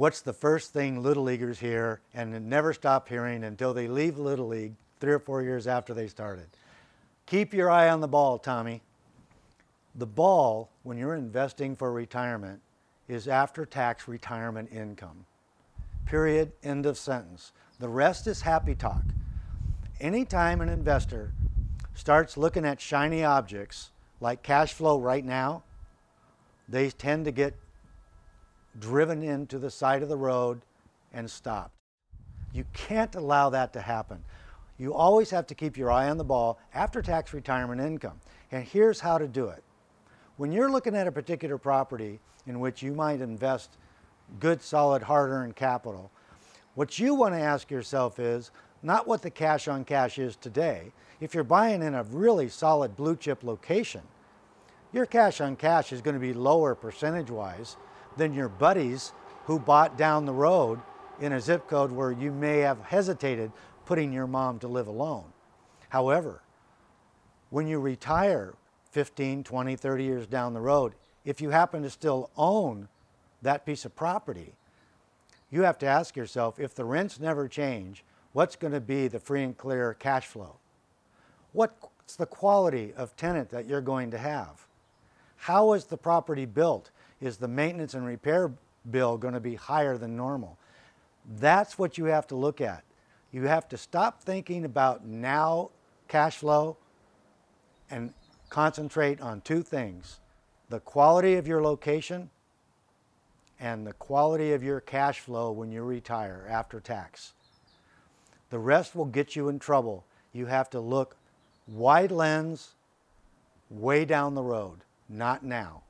what's the first thing Little Leaguers hear and never stop hearing until they leave Little League three or four years after they started? Keep your eye on the ball, Tommy. The ball, when you're investing for retirement, is after tax retirement income. Period. End of sentence. The rest is happy talk. Anytime an investor starts looking at shiny objects like cash flow right now, they tend to get driven into the side of the road and stopped. You can't allow that to happen. You always have to keep your eye on the ball after tax retirement income. And here's how to do it. When you're looking at a particular property in which you might invest good, solid, hard earned capital, what you want to ask yourself is not what the cash on cash is today. If you're buying in a really solid blue chip location, your cash on cash is going to be lower percentage wise than your buddies who bought down the road in a zip code where you may have hesitated putting your mom to live alone. However, when you retire 15, 20, 30 years down the road, if you happen to still own that piece of property, you have to ask yourself if the rents never change, what's going to be the free and clear cash flow? What's the quality of tenant that you're going to have? How is the property built? Is the maintenance and repair bill going to be higher than normal? That's what you have to look at. You have to stop thinking about now cash flow and concentrate on two things the quality of your location and the quality of your cash flow when you retire after tax. The rest will get you in trouble. You have to look wide lens way down the road, not now.